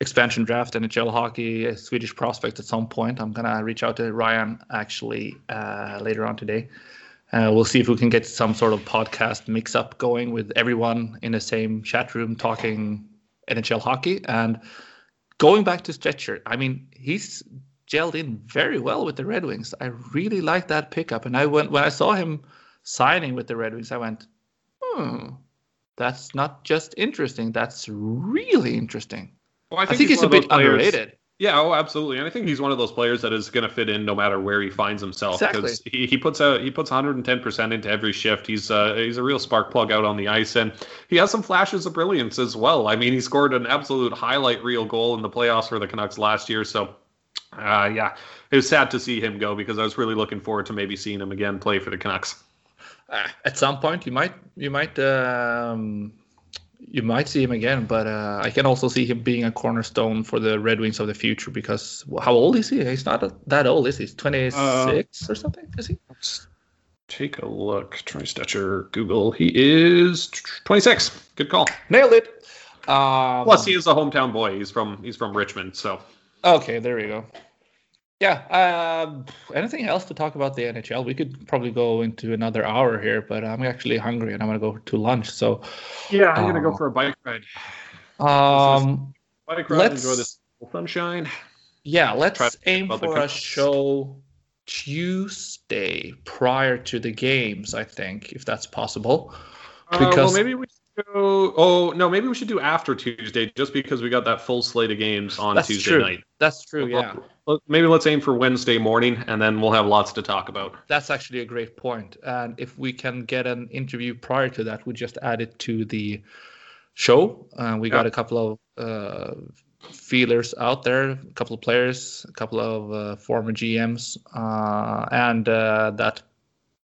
expansion draft, NHL hockey, Swedish prospect at some point. I'm going to reach out to Ryan actually uh, later on today. Uh, we'll see if we can get some sort of podcast mix up going with everyone in the same chat room talking NHL hockey. And going back to Stecher, I mean, he's gelled in very well with the Red Wings. I really like that pickup. And I went when I saw him signing with the Red Wings, I went, hmm, that's not just interesting. That's really interesting. Well, I think, I think he's, he's a bit players, underrated. Yeah, oh, absolutely. And I think he's one of those players that is going to fit in no matter where he finds himself because exactly. he, he puts a he puts 110 percent into every shift. He's uh, he's a real spark plug out on the ice, and he has some flashes of brilliance as well. I mean, he scored an absolute highlight reel goal in the playoffs for the Canucks last year. So, uh, yeah, it was sad to see him go because I was really looking forward to maybe seeing him again play for the Canucks. Uh, at some point, you might you might um, you might see him again, but uh, I can also see him being a cornerstone for the Red Wings of the future because how old is he? He's not that old, is he? He's 26 uh, or something, is he? Take a look. Troy Stecher, Google. He is 26. Good call. Nailed it. Um, Plus, he is a hometown boy. He's from he's from Richmond, so. Okay, there we go. Yeah. Uh, anything else to talk about the NHL? We could probably go into another hour here, but I'm actually hungry and I'm gonna go to lunch. So. Yeah, I'm gonna go for a bike ride. Um, bike ride. Let's, enjoy this sunshine. Yeah, let's aim for a show Tuesday prior to the games. I think if that's possible. Because uh, well, maybe we go. Oh no, maybe we should do after Tuesday, just because we got that full slate of games on That's Tuesday true. night. That's true. Yeah. Maybe let's aim for Wednesday morning, and then we'll have lots to talk about. That's actually a great point. And if we can get an interview prior to that, we just add it to the show. Uh, we yeah. got a couple of uh, feelers out there, a couple of players, a couple of uh, former GMs, uh, and uh, that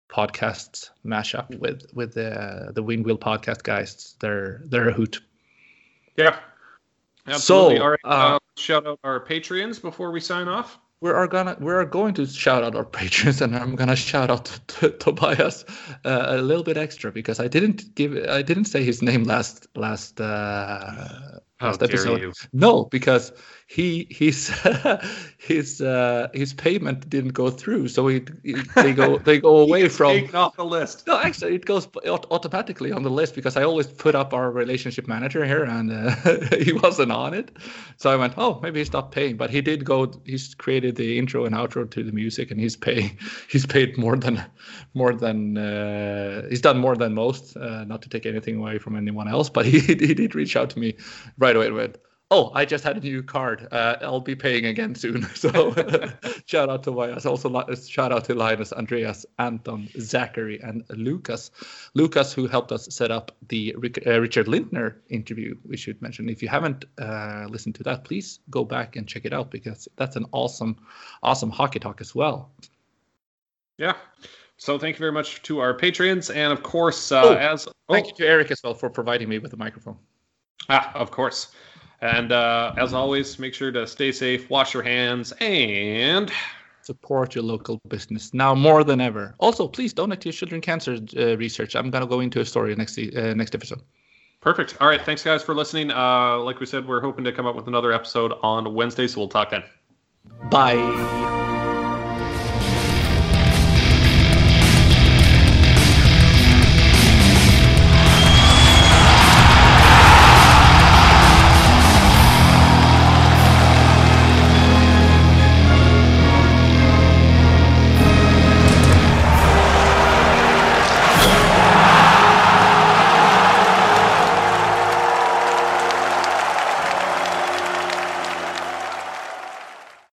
podcasts mash up with with the the Wing Wheel podcast guys. They're they're a hoot. Yeah. Absolutely. So, All right. Uh, uh, shout out our Patreons before we sign off. We are gonna we are going to shout out our patrons, and I'm gonna shout out to, to Tobias uh, a little bit extra because I didn't give I didn't say his name last last uh, last episode. You. No, because he his his uh, his payment didn't go through, so he, he they go they go away from taken off the list. No, actually, it goes automatically on the list because I always put up our relationship manager here, and uh, he wasn't on it. So I went, oh, maybe he stopped paying, but he did go. He's created the intro and outro to the music, and he's paying. He's paid more than more than uh, he's done more than most. Uh, not to take anything away from anyone else, but he he did reach out to me right away. Went, oh, I just had a new card. Uh, I'll be paying again soon. So shout out to Wyas. Also shout out to Linus, Andreas, Anton, Zachary, and Lucas. Lucas, who helped us set up the uh, Richard Lindner interview. We should mention if you haven't uh, listened to that, please go back and check it out because that's an awesome, awesome hockey talk as well. Yeah. So thank you very much to our patrons, and of course, uh, oh, as oh. thank you to Eric as well for providing me with the microphone. Ah, of course. And uh, as always, make sure to stay safe, wash your hands, and support your local business now more than ever. Also, please donate to children cancer uh, research. I'm gonna go into a story next uh, next episode. Perfect. All right. Thanks, guys, for listening. Uh, like we said, we're hoping to come up with another episode on Wednesday, so we'll talk then. Bye.